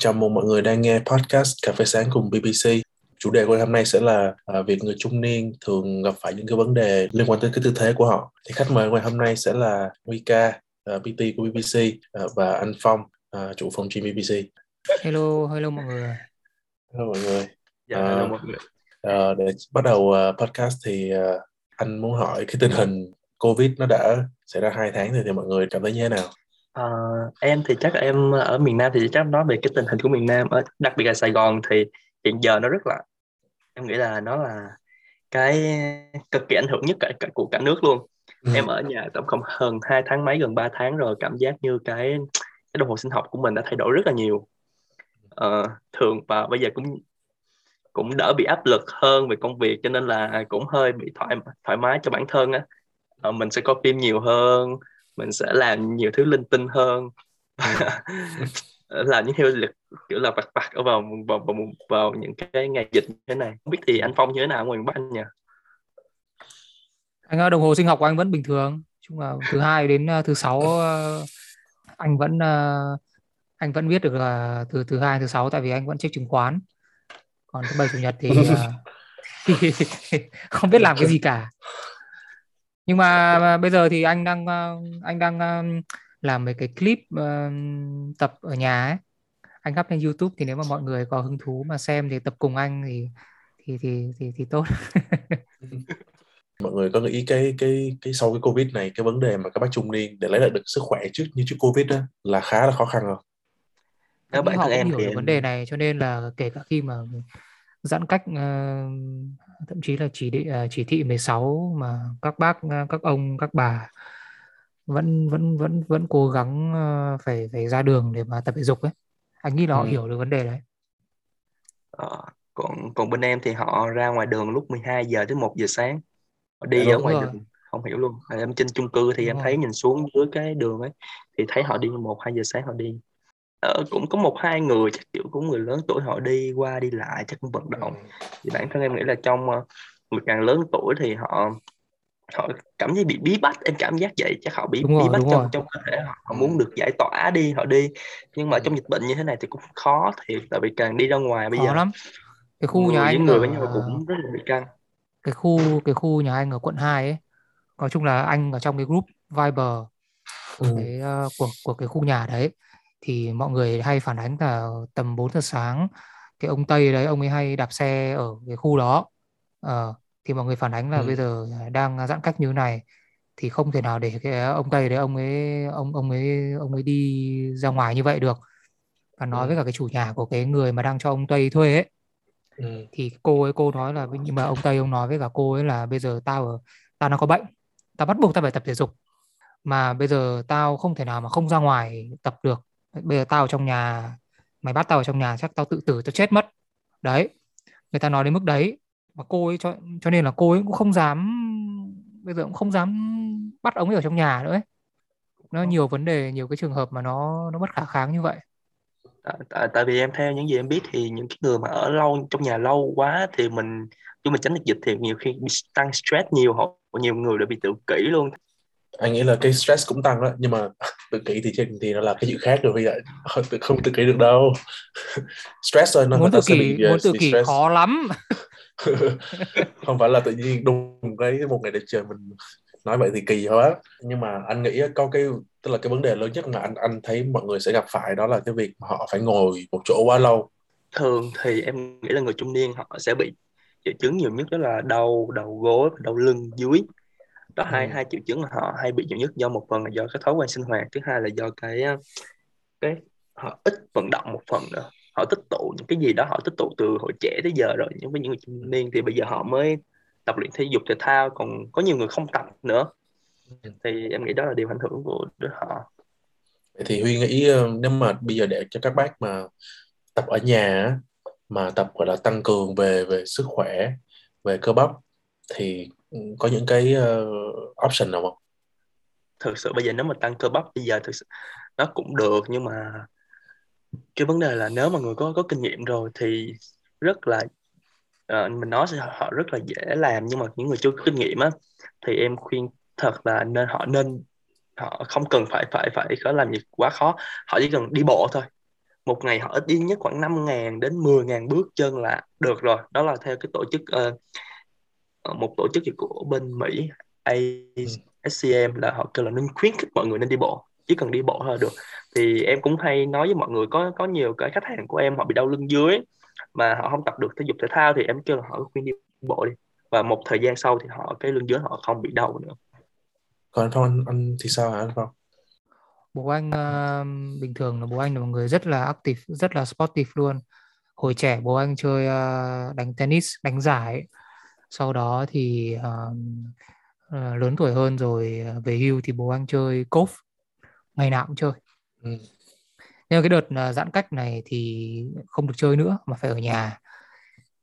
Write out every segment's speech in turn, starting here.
Chào mừng mọi người đang nghe podcast Cà phê sáng cùng BBC. Chủ đề của hôm nay sẽ là à, việc người trung niên thường gặp phải những cái vấn đề liên quan tới cái tư thế của họ. Thì khách mời ngày hôm nay sẽ là Mika, uh, PT của BBC uh, và anh Phong, uh, chủ phòng gym BBC. Hello, hello mọi người. Hello mọi người. Dạ, hello mọi người. Uh, để bắt đầu uh, podcast thì uh, anh muốn hỏi cái tình hình Covid nó đã xảy ra hai tháng rồi thì mọi người cảm thấy như thế nào? Ờ, em thì chắc em ở miền Nam thì chắc nói về cái tình hình của miền Nam. Ở đặc biệt là Sài Gòn thì hiện giờ nó rất là em nghĩ là nó là cái cực kỳ ảnh hưởng nhất cả, cả của cả nước luôn. Ừ. em ở nhà tổng cộng hơn 2 tháng mấy gần 3 tháng rồi cảm giác như cái cái đồng hồ sinh học của mình đã thay đổi rất là nhiều. Ờ, thường và bây giờ cũng cũng đỡ bị áp lực hơn về công việc cho nên là cũng hơi bị thoải thoải mái cho bản thân á. Ờ, mình sẽ coi phim nhiều hơn mình sẽ làm nhiều thứ linh tinh hơn làm những theo lực kiểu là vặt vặt ở vào vào, vào vào những cái ngày dịch như thế này không biết thì anh Phong như thế nào ngoài Bắc Anh nhỉ Anh ờ, đồng hồ sinh học của anh vẫn bình thường. Chung là thứ hai đến ờ, thứ sáu ờ, anh vẫn anh vẫn biết được là từ thứ hai thứ sáu tại vì anh vẫn check chứng khoán. Còn thứ bảy chủ nhật thì, thì không biết làm cái gì cả. Nhưng mà, bây giờ thì anh đang uh, anh đang uh, làm mấy cái clip uh, tập ở nhà ấy. Anh up lên YouTube thì nếu mà mọi người có hứng thú mà xem thì tập cùng anh thì thì thì thì, thì tốt. mọi người có nghĩ cái cái cái sau cái covid này cái vấn đề mà các bác trung niên để lấy lại được sức khỏe trước như trước covid đó là khá là khó khăn không bản họ thân em hiểu thì vấn đề này cho nên là kể cả khi mà giãn cách ờ, thậm chí là chỉ định, ờ, chỉ thị 16 mà các bác ờ, các ông các bà vẫn vẫn vẫn vẫn cố gắng ờ, phải phải ra đường để mà tập thể dục ấy anh nghĩ là họ Ừ. hiểu được vấn đề đấy ờ, còn còn bên em thì họ ra ngoài đường lúc 12 giờ đến 1 giờ sáng họ đi đúng ở ngoài rồi. đường không hiểu luôn em trên chung cư thì Đúng em rồi. thấy nhìn xuống dưới cái đường ấy thì thấy họ đi một hai giờ sáng họ đi ờ, cũng có một hai người chắc kiểu cũng người lớn tuổi họ đi qua đi lại chắc cũng vận động thì bản thân em nghĩ là trong ờ, người càng lớn tuổi thì họ họ cảm thấy bị bí bách em cảm giác vậy chắc họ bị Đúng bí rồi, bách đúng trong rồi. trong cơ thể họ, họ Ừ. muốn được giải tỏa đi họ đi nhưng mà Ừ. trong dịch bệnh như thế này thì cũng khó thiệt tại vì càng đi ra ngoài bây khó giờ lắm cái khu nhà người anh người ở với nhau cũng rất là bị căng cái khu cái khu nhà anh ở quận 2 ấy nói chung là anh ở trong cái group Viber Ừ. cái ờ, của của cái khu nhà đấy thì mọi người hay phản ánh là tầm 4 giờ sáng cái ông Tây đấy ông ấy hay đạp xe ở cái khu đó Ờ, thì mọi người phản ánh là Ừ. bây giờ đang giãn cách như này thì không thể nào để cái ông Tây đấy ông ấy ông ông ấy ông ấy đi ra ngoài như vậy được và nói với Ừ. cả cái chủ nhà của cái người mà đang cho ông Tây thuê ấy Ừ. thì cô ấy cô nói là nhưng mà ông Tây ông nói với cả cô ấy là bây giờ tao ở tao đang có bệnh tao bắt buộc tao phải tập thể dục mà bây giờ tao không thể nào mà không ra ngoài tập được bây giờ tao ở trong nhà mày bắt tao ở trong nhà chắc tao tự tử tao chết mất. Đấy người ta nói đến mức đấy. Mà cô ấy cho cho nên là cô ấy cũng không dám bây giờ cũng không dám bắt ông ấy ở trong nhà nữa ấy. nó nhiều vấn đề nhiều cái trường hợp mà nó nó bất khả kháng như vậy. Tại, tại, vì em theo những gì em biết thì những cái người mà ở lâu trong nhà lâu quá thì mình khi mình tránh được dịch thì nhiều khi bị tăng stress nhiều họ nhiều người đã bị tự kỷ luôn anh nghĩ là cái stress cũng tăng đó nhưng mà tự kỷ thì trên thì nó là cái chuyện khác rồi bây giờ tự không tự kỷ được đâu. Stress thôi nó người muốn ta tự sẽ kỷ bị, muốn tự kỷ stress. khó lắm. Không phải là tự nhiên đùng cái một ngày đẹp trời mình nói vậy thì kỳ quá nhưng mà anh nghĩ có cái tức là cái vấn đề lớn nhất mà anh anh thấy mọi người sẽ gặp phải đó là cái việc mà họ phải ngồi một chỗ quá lâu. Thường thì em nghĩ là người trung niên họ sẽ bị triệu chứng nhiều nhất đó là đau đầu gối đau lưng dưới đó hai Ừ. hai triệu chứng mà họ hay bị nhiều nhất. Do một phần là do cái thói quen sinh hoạt thứ hai là do cái uh, cái họ ít vận động một phần nữa. Họ tích tụ những cái gì đó họ tích tụ từ hồi trẻ tới giờ rồi nhưng với những người trung niên. Thì bây giờ họ mới tập luyện thể dục thể thao còn có nhiều người không tập nữa. Thì em nghĩ đó là điều ảnh hưởng của đứa họ. Vậy thì Huy nghĩ ờ, nếu mà bây giờ để cho các bác mà tập ở nhà mà tập gọi là tăng cường về về sức khỏe về cơ bắp thì có những cái uh, option nào không? thực sự bây giờ nếu mà tăng cơ bắp bây giờ thực sự nó cũng được nhưng mà cái vấn đề là nếu mà người có có kinh nghiệm rồi thì rất là uh, mình nói sẽ họ rất là dễ làm nhưng mà những người chưa có kinh nghiệm á thì em khuyên thật là nên họ nên họ không cần phải phải phải có làm gì quá khó. Họ chỉ cần đi bộ thôi. Một ngày họ ít nhất khoảng 5.000 đến 10.000 bước chân là được rồi. Đó là theo cái tổ chức uh, một tổ chức của bên Mỹ ASCM là họ kêu là nên khuyến khích mọi người nên đi bộ chỉ cần đi bộ thôi là được. Thì em cũng hay nói với mọi người có có nhiều cái khách hàng của em họ bị đau lưng dưới mà họ không tập được thể dục thể thao thì em kêu là họ khuyên đi bộ đi. Và một thời gian sau thì họ cái lưng dưới họ không bị đau nữa. Còn anh Phong anh, anh thì sao hả anh Phong? Bố anh uh, bình thường là bố anh là một người rất là active rất là sportive luôn. Hồi trẻ bố anh chơi uh, đánh tennis đánh giải sau đó thì uh, uh, lớn tuổi hơn rồi về hưu thì bố anh chơi golf ngày nào cũng chơi ừ. nhưng cái đợt giãn cách này thì không được chơi nữa mà phải ở nhà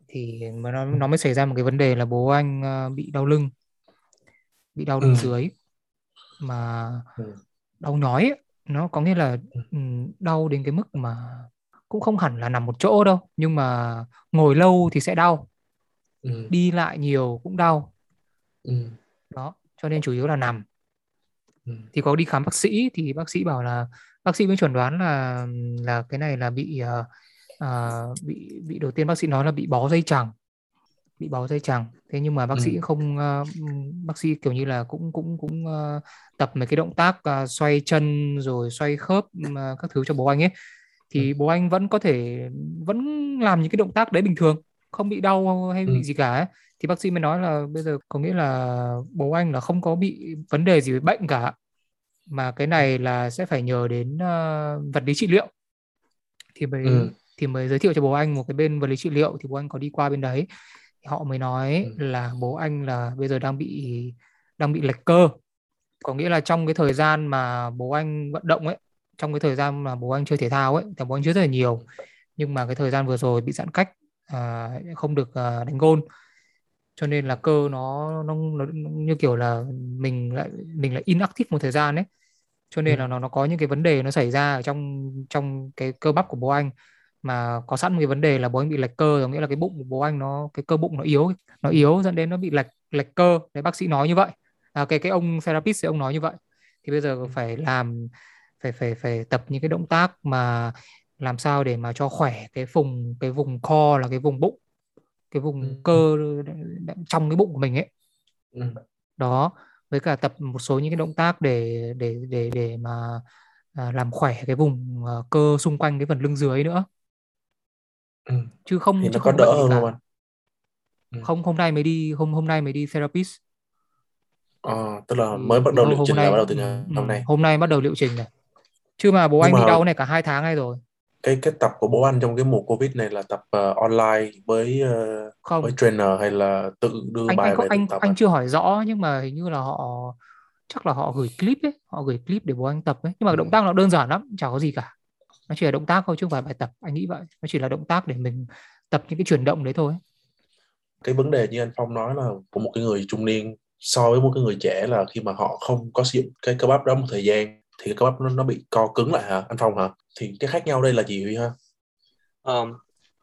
thì nó nó mới xảy ra một cái vấn đề là bố anh bị đau lưng bị đau lưng ừ. dưới mà ừ. đau nhói ấy. nó có nghĩa là ừ, đau đến cái mức mà cũng không hẳn là nằm một chỗ đâu nhưng mà ngồi lâu thì sẽ đau ừ. đi lại nhiều cũng đau ừ. đó cho nên chủ yếu là nằm ừ. thì có đi khám bác sĩ thì bác sĩ bảo là bác sĩ mới chuẩn đoán là là cái này là bị uh, uh, bị bị đầu tiên bác sĩ nói là bị bó dây chằng bị bó dây chằng thế nhưng mà bác ừ. sĩ không uh, bác sĩ kiểu như là cũng cũng cũng uh, tập mấy cái động tác uh, xoay chân rồi xoay khớp uh, các thứ cho bố anh ấy thì ừ. bố anh vẫn có thể vẫn làm những cái động tác đấy bình thường không bị đau hay bị ừ. gì cả ấy. thì bác sĩ mới nói là bây giờ có nghĩa là bố anh là không có bị vấn đề gì về bệnh cả mà cái này là sẽ phải nhờ đến uh, vật lý trị liệu thì mới ừ. thì mới giới thiệu cho bố anh một cái bên vật lý trị liệu thì bố anh có đi qua bên đấy họ mới nói ừ. là bố anh là bây giờ đang bị đang bị lệch cơ có nghĩa là trong cái thời gian mà bố anh vận động ấy trong cái thời gian mà bố anh chơi thể thao ấy thì bố anh chơi rất là nhiều nhưng mà cái thời gian vừa rồi bị giãn cách à, không được à, đánh gôn. Cho nên là cơ nó, nó nó như kiểu là mình lại mình lại inactive một thời gian ấy. Cho nên ừ. là nó nó có những cái vấn đề nó xảy ra ở trong trong cái cơ bắp của bố anh. Mà có sẵn một cái vấn đề là bố anh bị lệch cơ có nghĩa là cái bụng của bố anh nó cái cơ bụng nó yếu nó yếu dẫn đến nó bị lệch lệch cơ. Đấy bác sĩ nói như vậy. À, cái cái ông therapist thì ông nói như vậy. Thì bây giờ ừ. phải làm phải phải phải tập những cái động tác mà làm sao để mà cho khỏe cái vùng cái vùng kho là cái vùng bụng cái vùng ừ. cơ trong cái bụng của mình ấy ừ. đó với cả tập một số những cái động tác để để để để mà à, làm khỏe cái vùng uh, cơ xung quanh cái phần lưng dưới nữa ừ. chứ không thì chứ nó có đỡ hơn không ừ. không hôm nay mới đi hôm hôm nay mới đi therapist à, tức là mới bắt đầu liệu trình nay, là bắt đầu từ ngày ừ, hôm nay hôm nay bắt đầu liệu trình này chứ mà bố Nhưng anh mà... bị đau này cả hai tháng nay rồi cái cái tập của bố anh trong cái mùa covid này là tập uh, online với uh, không. với trainer hay là tự đưa anh bài anh về anh tập anh à? chưa hỏi rõ nhưng mà hình như là họ chắc là họ gửi clip ấy họ gửi clip để bố anh tập ấy. Nhưng mà ừ. động tác nó đơn giản lắm chả có gì cả. Nó chỉ là động tác thôi chứ không phải bài tập. Anh nghĩ vậy. Nó chỉ là động tác để mình tập những cái chuyển động đấy thôi cái vấn đề như anh Phong nói là của một cái người trung niên so với một cái người trẻ là khi mà họ không có sử dụng cái cơ bắp đó một thời gian thì cơ bắp nó, nó bị co cứng lại hả? Anh Phong hả? Thì cái khác nhau đây là gì Huy ha? Um,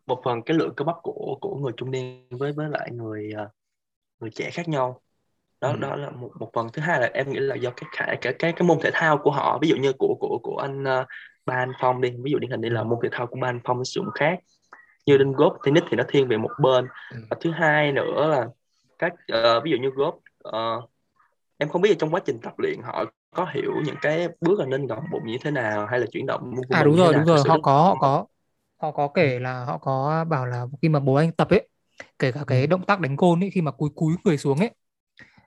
một phần cái lượng cơ bắp của của người trung niên với với lại người uh, người trẻ khác nhau. Đó ừ. đó là một một phần. Thứ hai là em nghĩ là do cái khả cái cái cái môn thể thao của họ ví dụ như của của của anh uh, ba anh phong đi ví dụ điển hình đây là môn thể thao của ba anh phong sử dụng khác. Như đến golf tennis thì nó thiên về một bên. Ừ. và thứ hai nữa là các uh, ví dụ như golf uh, em không biết là trong quá trình tập luyện họ có hiểu những cái bước là nên gồng bụng như thế nào hay là chuyển động à đúng rồi đúng rồi họ có họ có họ có kể là họ có bảo là khi mà bố anh tập ấy kể cả cái ừ. động tác đánh côn ấy khi mà cúi cúi người xuống ấy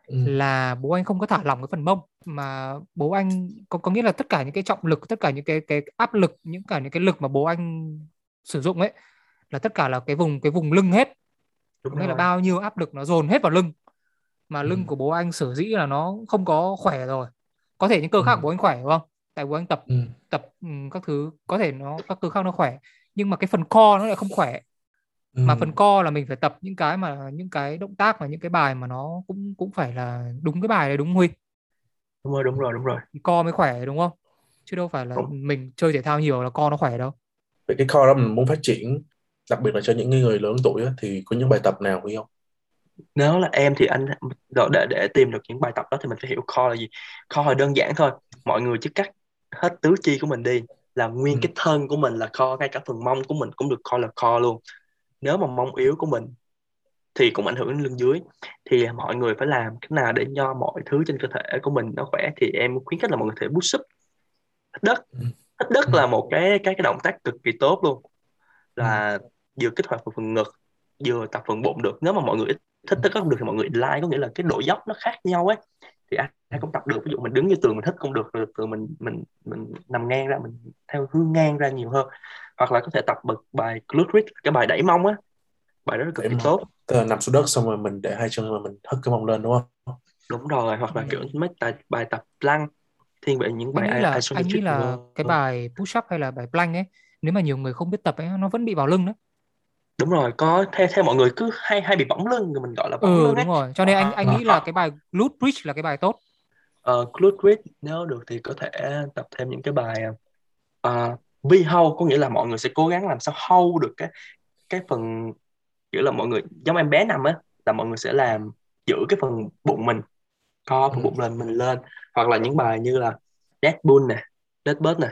ừ. là bố anh không có thả lỏng cái phần mông mà bố anh có có nghĩa là tất cả những cái trọng lực tất cả những cái cái áp lực những cả những cái lực mà bố anh sử dụng ấy là tất cả là cái vùng cái vùng lưng hết Đúng nghĩa là bao nhiêu áp lực nó dồn hết vào lưng mà lưng ừ. của bố anh sở dĩ là nó không có khỏe rồi có thể những cơ khác ừ. của bố anh khỏe đúng không tại bố anh tập ừ. tập ừ, các thứ có thể nó các cơ khác nó khỏe nhưng mà cái phần co nó lại không khỏe ừ. mà phần co là mình phải tập những cái mà những cái động tác và những cái bài mà nó cũng cũng phải là đúng cái bài đấy đúng huy đúng rồi đúng rồi đúng rồi co mới khỏe đúng không chứ đâu phải là đúng. mình chơi thể thao nhiều là co nó khỏe đâu vậy cái co đó mình muốn phát triển đặc biệt là cho những người lớn tuổi á, thì có những bài tập nào huy không nếu là em thì anh để để tìm được những bài tập đó thì mình phải hiểu core là gì. Core là đơn giản thôi. Mọi người chỉ cắt hết tứ chi của mình đi. Là nguyên ừ. cái thân của mình là core ngay cả phần mông của mình cũng được coi là core luôn. Nếu mà mông yếu của mình thì cũng ảnh hưởng đến lưng dưới. Thì mọi người phải làm cách nào để cho mọi thứ trên cơ thể của mình nó khỏe thì em khuyến khích là mọi người thể push up hít đất. Ừ. hít đất Ừ. là một cái cái cái động tác cực kỳ tốt luôn. Là Ừ. vừa kích hoạt phần ngực vừa tập phần bụng được. Nếu mà mọi người ít thích thích không được thì mọi người like có nghĩa là cái độ dốc nó khác nhau ấy. Thì ai, ai cũng tập được ví dụ mình đứng như tường mình hít cũng được rồi từ mình mình mình nằm ngang ra mình theo hướng ngang ra nhiều hơn. Hoặc là có thể tập bật bài glute bridge cái bài đẩy mông á. Bài đó là cực kỳ tốt. Tức là nằm xuống đất xong rồi mình để hai chân mà mình hất cái mông lên đúng không? đúng rồi hoặc là Ừ. kiểu mấy bài, bài tập plank thiên về những anh bài nghĩ là anh nghĩ là cái bài push up hay là bài plank ấy nếu mà nhiều người không biết tập ấy nó vẫn bị vào lưng đấy đúng rồi có theo theo mọi người cứ hay hay bị bỏng lưng mình gọi là bỏng ừ lưng ấy. đúng rồi. Cho nên anh anh Ờ, nghĩ là cái bài glute bridge là cái bài tốt. Uh, glute bridge nếu được thì có thể tập thêm những cái bài uh, vi hold có nghĩa là mọi người sẽ cố gắng làm sao hold được cái cái phần kiểu là mọi người giống em bé nằm á là mọi người sẽ làm giữ cái phần bụng mình co phần Ừ. bụng lên mình lên. Hoặc là những bài như là dead bull nè dead bird nè.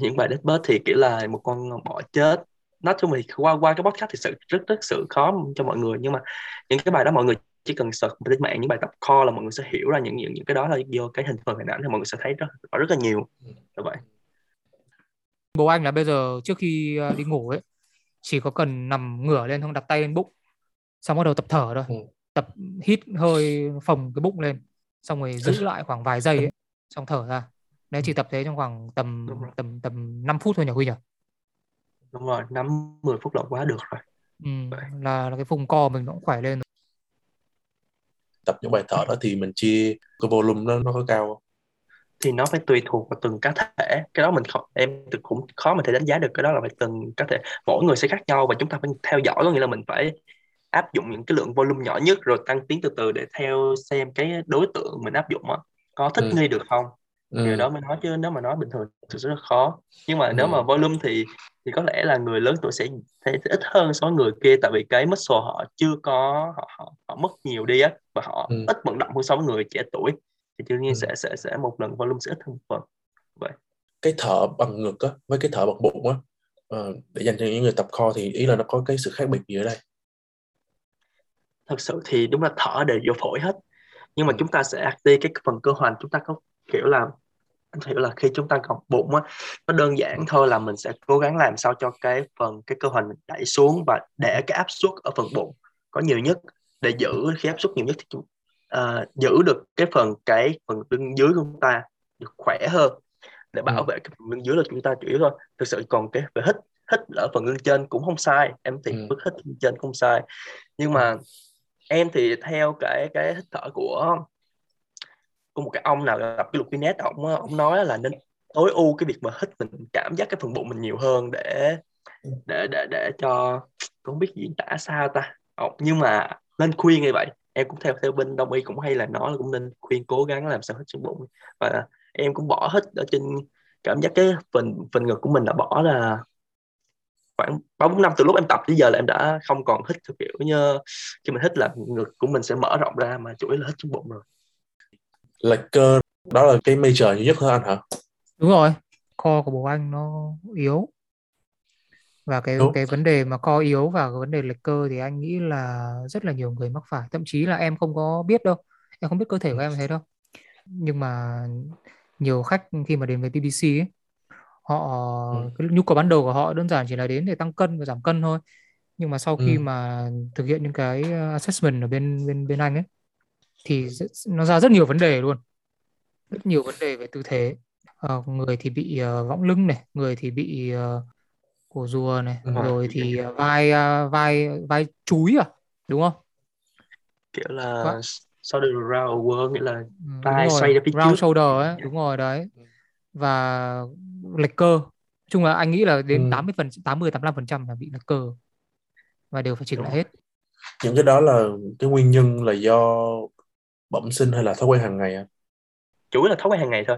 Những bài dead bird thì kiểu là một con bọ chết nói chung thì qua qua cái podcast thì sự rất rất sự khó cho mọi người. Nhưng mà những cái bài đó mọi người chỉ cần search trên mạng những bài tập core là mọi người sẽ hiểu ra những những những cái đó là vô cái hình phần hình ảnh thì mọi người sẽ thấy rất rất là nhiều. Như vậy. Bố anh là bây giờ trước khi ờ, đi ngủ ấy chỉ có cần nằm ngửa lên xong đặt tay lên bụng xong bắt đầu tập thở thôi. Ừ. tập hít hơi phồng cái bụng lên xong rồi giữ lại khoảng vài giây ấy xong thở ra. Đấy chỉ tập thế trong khoảng tầm tầm tầm 5 phút thôi nhỉ Huy nhỉ đúng rồi năm 10 phút là quá được rồi ừ, Vậy. là, là cái vùng co mình nó cũng khỏe lên rồi. Tập những bài thở đó thì mình chia cái volume nó nó có cao không? thì nó phải tùy thuộc vào từng cá thể cái đó mình khó, em cũng khó mà thể đánh giá được cái đó là phải từng cá thể mỗi người sẽ khác nhau và chúng ta phải theo dõi có nghĩa là mình phải áp dụng những cái lượng volume nhỏ nhất rồi tăng tiến từ từ để theo xem cái đối tượng mình áp dụng á có thích Ừ. nghi được không Ừ. đó mới nói chứ nếu mà nói bình thường thì rất là khó nhưng mà nếu Ừ. mà volume thì thì có lẽ là người lớn tuổi sẽ sẽ ít hơn so với người kia tại vì cái muscle họ chưa có họ họ, họ mất nhiều đi á và họ Ừ. ít vận động hơn so với người trẻ tuổi thì đương nhiên Ừ. sẽ sẽ sẽ một lần volume sẽ ít hơn một phần vậy Cái thở bằng ngực á với cái thở bằng bụng á ờ, để dành cho những người tập core thì ý là nó có cái sự khác biệt gì ở đây? thật sự thì đúng là thở đều vô phổi hết nhưng mà Ừ. chúng ta sẽ active cái phần cơ hoành chúng ta có kiểu là anh hiểu là khi chúng ta gọt bụng á nó đơn giản thôi là mình sẽ cố gắng làm sao cho cái phần cái cơ hoành mình đẩy xuống và để cái áp suất ở phần bụng có nhiều nhất. Để giữ khi áp suất nhiều nhất thì chúng à, giữ được cái phần cái phần lưng dưới của chúng ta được khỏe hơn. Để bảo Ừ. vệ cái phần lưng dưới là chúng ta chủ yếu thôi. Thực sự còn cái về hít hít ở phần lưng trên cũng không sai. Em thì Ừ. bước hít lưng trên không sai. Nhưng mà em thì theo cái cái hít thở của có một cái ông nào gặp cái luật Guinness ông ông nói là nên tối ưu cái việc mà hít mình cảm giác cái phần bụng mình nhiều hơn để để để để cho không biết diễn tả sao ta. Ồ, nhưng mà nên khuyên như vậy. Em cũng theo theo bên đông y cũng hay là nói là cũng nên khuyên cố gắng làm sao hít xuống bụng. Và em cũng bỏ hít ở trên cảm giác cái phần phần ngực của mình đã bỏ là khoảng ba bốn năm từ lúc em tập tới giờ là em đã không còn hít theo kiểu như khi mình hít là ngực của mình sẽ mở rộng ra mà chủ yếu là hít xuống bụng rồi Lệch cơ đó là cái major nhiều nhất hả anh hả? đúng rồi co của bố anh nó yếu và cái Đúng. cái vấn đề mà co yếu và cái vấn đề lệch cơ thì anh nghĩ là rất là nhiều người mắc phải thậm chí là em không có biết đâu em không biết cơ thể của em thế đâu nhưng mà nhiều khách khi mà đến với BBC ấy, họ Ừ. cái nhu cầu ban đầu của họ đơn giản chỉ là đến để tăng cân và giảm cân thôi nhưng mà sau khi Ừ. mà thực hiện những cái uh, assessment ở bên bên bên anh ấy thì nó ra rất nhiều vấn đề luôn. Rất nhiều vấn đề về tư thế. Ờ, người thì bị ờ, võng lưng này người thì bị ờ, cổ rùa này Ừ. rồi thì ờ, vai ờ, vai vai chúi à đúng không? Kiểu là Vâng. shoulder round over nghĩa là Ừ, vai rồi xoay ra phía round trước. shoulder ấy đúng rồi đấy. Và lệch cơ. Nói chung là anh nghĩ là đến Ừ. 80 phần 80 85 phần trăm là bị lệch cơ. Và đều phải chỉnh lại hết. Những cái đó là cái nguyên nhân là do bẩm sinh hay là thói quen hàng ngày à? chủ yếu là thói quen hàng ngày thôi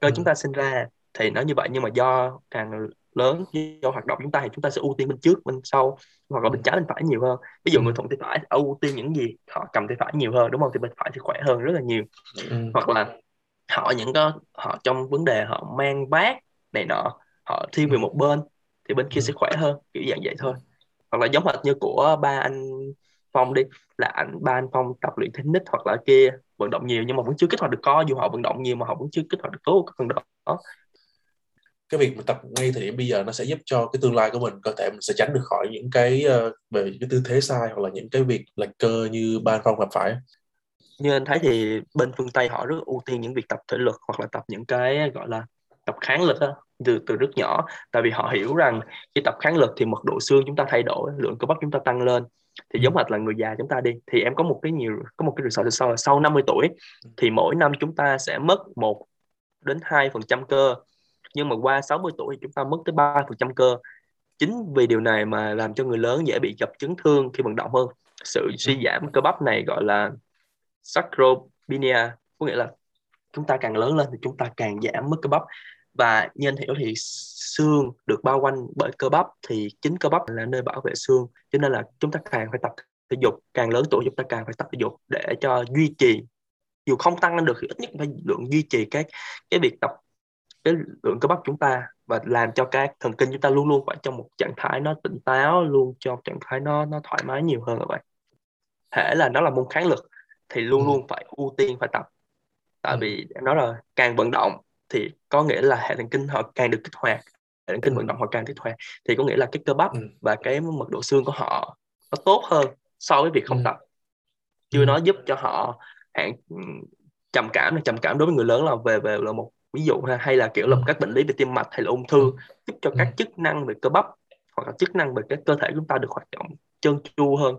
cơ Ừ. chúng ta sinh ra thì nó như vậy nhưng mà do càng lớn do hoạt động chúng ta thì chúng ta sẽ ưu tiên bên trước bên sau hoặc là bên trái bên phải nhiều hơn ví dụ Ừ. người thuận tay phải ưu tiên những gì họ cầm tay phải nhiều hơn đúng không thì bên phải thì khỏe hơn rất là nhiều Ừ. hoặc là họ những có họ trong vấn đề họ mang vác này nọ họ thiên về Ừ. một bên thì bên kia Ừ. sẽ khỏe hơn kiểu dạng vậy thôi hoặc là giống hệt như của ba anh Phong đi là anh ba anh Phong tập luyện tennis hoặc là kia vận động nhiều nhưng mà vẫn chưa kích hoạt được co dù họ vận động nhiều mà họ vẫn chưa kích hoạt được tốt cái phần đó. Cái việc mà tập ngay thời điểm bây giờ nó sẽ giúp cho cái tương lai của mình cơ thể mình sẽ tránh được khỏi những cái ờ, về cái tư thế sai hoặc là những cái việc lệch cơ như Ban Phong gặp phải. Như anh thấy thì bên phương Tây họ rất ưu tiên những việc tập thể lực hoặc là tập những cái gọi là tập kháng lực á, từ từ rất nhỏ. Tại vì họ hiểu rằng khi tập kháng lực thì mật độ xương chúng ta thay đổi lượng cơ bắp chúng ta tăng lên thì Ừ. giống hệt là người già chúng ta đi. Thì em có một cái nhiều có một cái research sau là sau 50 tuổi thì mỗi năm chúng ta sẽ mất 1 đến 2 phần trăm cơ. Nhưng mà qua 60 tuổi thì chúng ta mất tới 3 phần trăm cơ. Chính vì điều này mà làm cho người lớn dễ bị gặp chấn thương khi vận động hơn. Sự suy giảm cơ bắp này gọi là sarcopenia có nghĩa là chúng ta càng lớn lên thì chúng ta càng giảm mất cơ bắp và như anh hiểu thì xương được bao quanh bởi cơ bắp thì chính cơ bắp là nơi bảo vệ xương cho nên là chúng ta càng phải tập thể dục càng lớn tuổi chúng ta càng phải tập thể dục để cho duy trì dù không tăng lên được thì ít nhất phải lượng duy trì cái cái việc tập cái lượng cơ bắp chúng ta và làm cho các thần kinh chúng ta luôn luôn phải trong một trạng thái nó tỉnh táo luôn trong trạng thái nó nó thoải mái nhiều hơn các bạn thể là nó là môn kháng lực thì luôn Ừ. luôn phải ưu tiên phải tập tại Ừ. vì nói là càng vận động thì có nghĩa là hệ thần kinh họ càng được kích hoạt hệ thần kinh Ừ. vận động họ càng kích hoạt thì có nghĩa là cái cơ bắp Ừ. và cái mật độ xương của họ nó tốt hơn so với việc không Ừ. tập chưa Ừ. nó giúp cho họ hạn trầm cảm trầm cảm đối với người lớn là về về là một ví dụ ha hay là kiểu là Ừ. các bệnh lý về tim mạch hay là ung thư Ừ. giúp cho Ừ. các chức năng về cơ bắp hoặc là chức năng về cái cơ thể chúng ta được hoạt động trơn tru hơn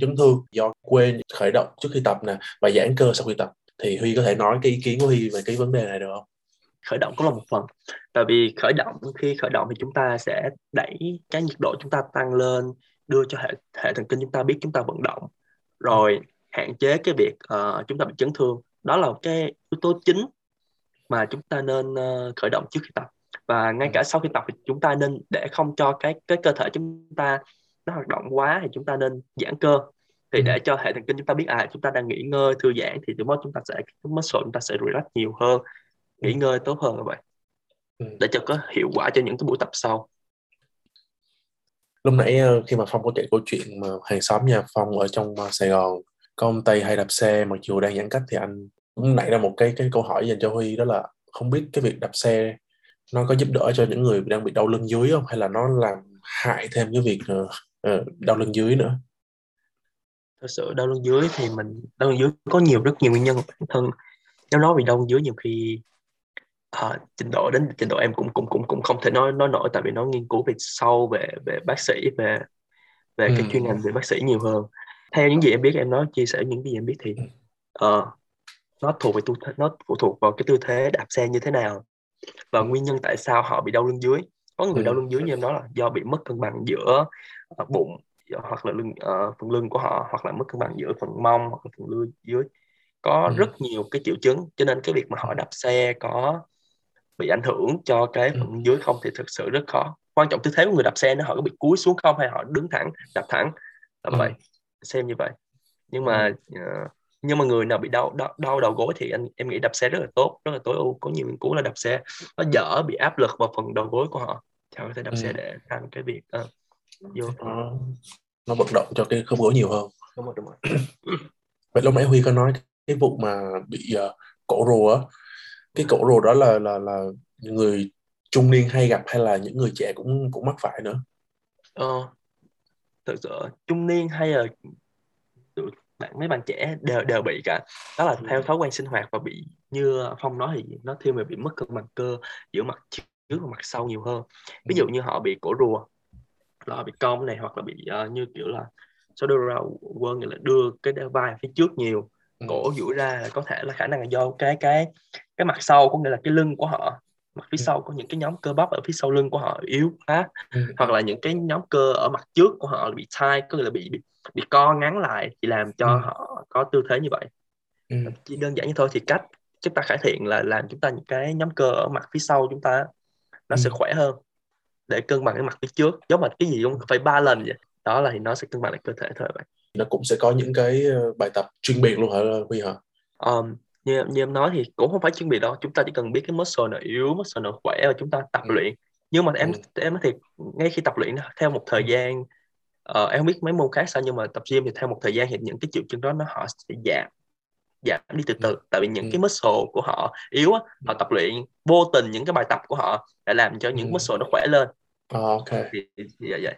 chấn thương do quên khởi động trước khi tập nè và giãn cơ sau khi tập thì Huy có thể nói cái ý kiến của Huy về cái vấn đề này được không? khởi động cũng là một phần. Tại vì khởi động khi khởi động thì chúng ta sẽ đẩy cái nhiệt độ chúng ta tăng lên đưa cho hệ hệ thần kinh chúng ta biết chúng ta vận động. Rồi hạn chế cái việc uh, chúng ta bị chấn thương. Đó là cái yếu tố chính mà chúng ta nên uh, khởi động trước khi tập. Và ngay cả sau khi tập thì chúng ta nên để không cho cái cái cơ thể chúng ta nó hoạt động quá thì chúng ta nên giãn cơ thì Ừ. để cho hệ thần kinh chúng ta biết à chúng ta đang nghỉ ngơi thư giãn thì lúc đó chúng ta sẽ cái muscle chúng ta sẽ relax nhiều hơn nghỉ Ừ. ngơi tốt hơn các bạn Ừ. để cho có hiệu quả cho những cái buổi tập sau Lúc nãy ờ, khi mà Phong có kể câu chuyện mà hàng xóm nhà Phong ở trong ờ, Sài Gòn có ông Tây hay đạp xe mặc dù đang giãn cách thì anh cũng nảy ra một cái cái câu hỏi dành cho Huy đó là không biết cái việc đạp xe nó có giúp đỡ cho những người đang bị đau lưng dưới không hay là nó làm hại thêm cái việc ờ, đau lưng dưới nữa thật sự đau lưng dưới thì mình đau lưng dưới có nhiều rất nhiều nguyên nhân bản thân nếu nói về đau lưng dưới nhiều khi à, trình độ đến trình độ em cũng cũng cũng cũng không thể nói nói nổi tại vì nó nghiên cứu về sâu về về bác sĩ về về cái Ừ. chuyên ngành về bác sĩ nhiều hơn theo những gì em biết em nói chia sẻ những gì em biết thì ờ, nó thuộc về tu thế, nó phụ thuộc vào cái tư thế đạp xe như thế nào và nguyên nhân tại sao họ bị đau lưng dưới có người Ừ. đau lưng dưới như em nói là do bị mất cân bằng giữa ờ, bụng hoặc là lưng ờ, phần lưng của họ hoặc là mất cân bằng giữa phần mông hoặc là phần lưng dưới có Ừ. rất nhiều cái triệu chứng cho nên cái việc mà họ đạp xe có bị ảnh hưởng cho cái Ừ. phần lưng dưới không thì thực sự rất khó quan trọng tư thế của người đạp xe nó họ có bị cúi xuống không hay họ đứng thẳng đạp thẳng là Ừ. vậy xem như vậy nhưng mà ờ, nhưng mà người nào bị đau đau, đau đầu gối thì anh em nghĩ đạp xe rất là tốt rất là tối ưu có nhiều nghiên cứu là đạp xe nó đỡ bị áp lực vào phần đầu gối của họ thì họ có thể đạp Ừ. xe để tăng cái việc ờ, vô. Nó nó vận động cho cái khớp gối nhiều hơn. Đúng rồi đúng rồi. Vậy lúc nãy Huy có nói cái vụ mà bị ờ, cổ rùa á cái cổ rùa đó là là là người trung niên hay gặp hay là những người trẻ cũng cũng mắc phải nữa? Ờ, thực sự trung niên hay là bạn mấy bạn trẻ đều đều bị cả. Đó là theo thói quen sinh hoạt và bị như phong nói thì nó thiên về bị mất cân bằng cơ giữa mặt trước và mặt sau nhiều hơn. Ví dụ như họ bị cổ rùa là bị cong này hoặc là bị ờ, như kiểu là shoulder roll nghĩa là đưa cái vai phía trước nhiều Ừ. cổ duỗi ra là có thể là khả năng là do cái cái cái mặt sau có nghĩa là cái lưng của họ mặt phía Ừ. sau có những cái nhóm cơ bắp ở phía sau lưng của họ yếu quá Ừ. hoặc là những cái nhóm cơ ở mặt trước của họ bị tight có nghĩa là bị bị, bị co ngắn lại thì làm cho Ừ. họ có tư thế như vậy Ừ. chỉ đơn giản như thôi thì cách chúng ta cải thiện là làm chúng ta những cái nhóm cơ ở mặt phía sau chúng ta nó Ừ. sẽ khỏe hơn để cân bằng cái mặt phía trước. Giống như cái gì cũng phải ba lần vậy. Đó là thì nó sẽ cân bằng lại cơ thể thôi bạn. Nó cũng sẽ có những cái ờ, bài tập chuyên biệt luôn hả Huy hả? Um, như như em nói thì cũng không phải chuyên biệt đâu. Chúng ta chỉ cần biết cái muscle nào yếu muscle nào khỏe và chúng ta tập ừ. luyện. Nhưng mà em ừ. em nói thiệt ngay khi tập luyện theo một thời ừ. gian uh, em không biết mấy môn khác sao nhưng mà tập gym thì theo một thời gian thì những cái triệu chứng đó nó họ sẽ giảm giảm đi từ từ. Tại vì những ừ. cái muscle của họ yếu á họ tập luyện vô tình những cái bài tập của họ lại làm cho những ừ. muscle nó khỏe lên. Oh, ok. Thì, thì, thì vậy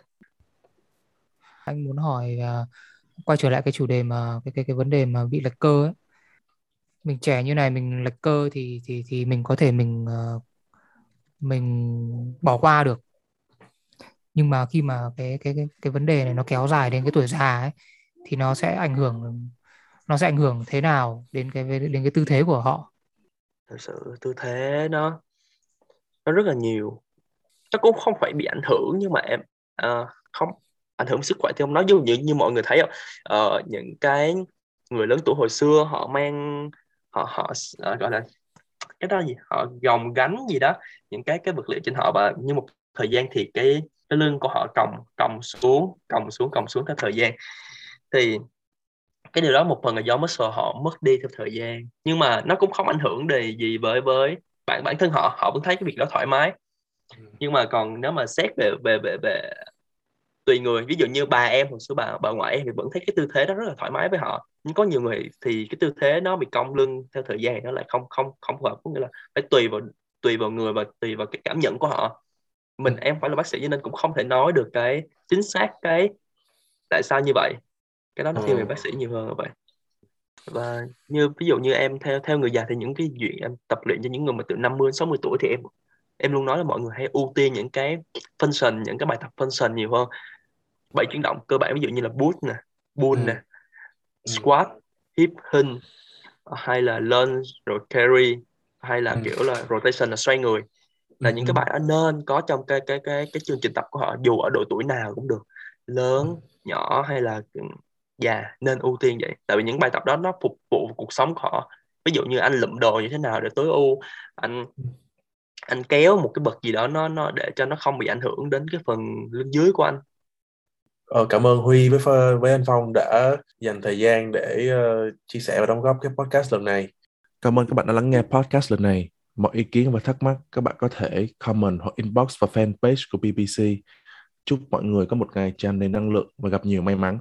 anh muốn hỏi uh, quay trở lại cái chủ đề mà cái cái cái vấn đề mà bị lệch cơ ấy. Mình trẻ như này mình lệch cơ thì thì thì mình có thể mình uh, mình bỏ qua được. Nhưng mà khi mà cái cái cái cái vấn đề này nó kéo dài đến cái tuổi già ấy thì nó sẽ ảnh hưởng nó sẽ ảnh hưởng thế nào đến cái đến cái tư thế của họ? Thực sự tư thế nó nó rất là nhiều. Nó cũng không phải bị ảnh hưởng nhưng mà em uh, không ảnh hưởng sức khỏe thì không. Nói như như, như mọi người thấy không? Uh, những cái người lớn tuổi hồi xưa họ mang họ họ uh, gọi là cái đó gì? Họ gồng gánh gì đó những cái cái vật liệu trên họ và như một thời gian thì cái cái lưng của họ còng còng xuống còng xuống còng xuống theo thời gian. Thì cái điều đó một phần là do muscle họ mất đi theo thời gian. Nhưng mà nó cũng không ảnh hưởng đề gì với với bản bản thân họ. Họ vẫn thấy cái việc đó thoải mái. Ừ. nhưng mà còn nếu mà xét về về về về tùy người ví dụ như bà em hồi xưa bà bà ngoại em thì vẫn thấy cái tư thế đó rất là thoải mái với họ. Nhưng có nhiều người thì cái tư thế nó bị cong lưng theo thời gian nó lại không không không phù hợp. Có nghĩa là phải tùy vào tùy vào người và tùy vào cái cảm nhận của họ. Mình em phải là bác sĩ cho nên cũng không thể nói được cái chính xác cái tại sao như vậy cái đó nó thiên về bác sĩ nhiều hơn là vậy và như ví dụ như em theo theo người già thì những cái chuyện em tập luyện cho những người mà từ 50 60 tuổi thì em em luôn nói là mọi người hãy ưu tiên những cái function những cái bài tập function nhiều hơn bảy chuyển động cơ bản ví dụ như là boost nè pull ừ. nè ừ. squat hip hinge hay là lunge rồi carry hay là ừ. kiểu là rotation là xoay người là ừ. những cái bài đó nên có trong cái cái cái cái chương trình tập của họ dù ở độ tuổi nào cũng được lớn nhỏ hay là già nên ưu tiên vậy tại vì những bài tập đó nó phục vụ cuộc sống của họ ví dụ như anh lụm đồ như thế nào để tối ưu anh anh kéo một cái bậc gì đó nó nó để cho nó không bị ảnh hưởng đến cái phần lưng dưới của anh Ờ, cảm ơn Huy với với anh Phong đã dành thời gian để uh, chia sẻ và đóng góp cái podcast lần này. Cảm ơn các bạn đã lắng nghe podcast lần này. Mọi ý kiến và thắc mắc các bạn có thể comment hoặc inbox vào fanpage của BBC. Chúc mọi người có một ngày tràn đầy năng lượng và gặp nhiều may mắn.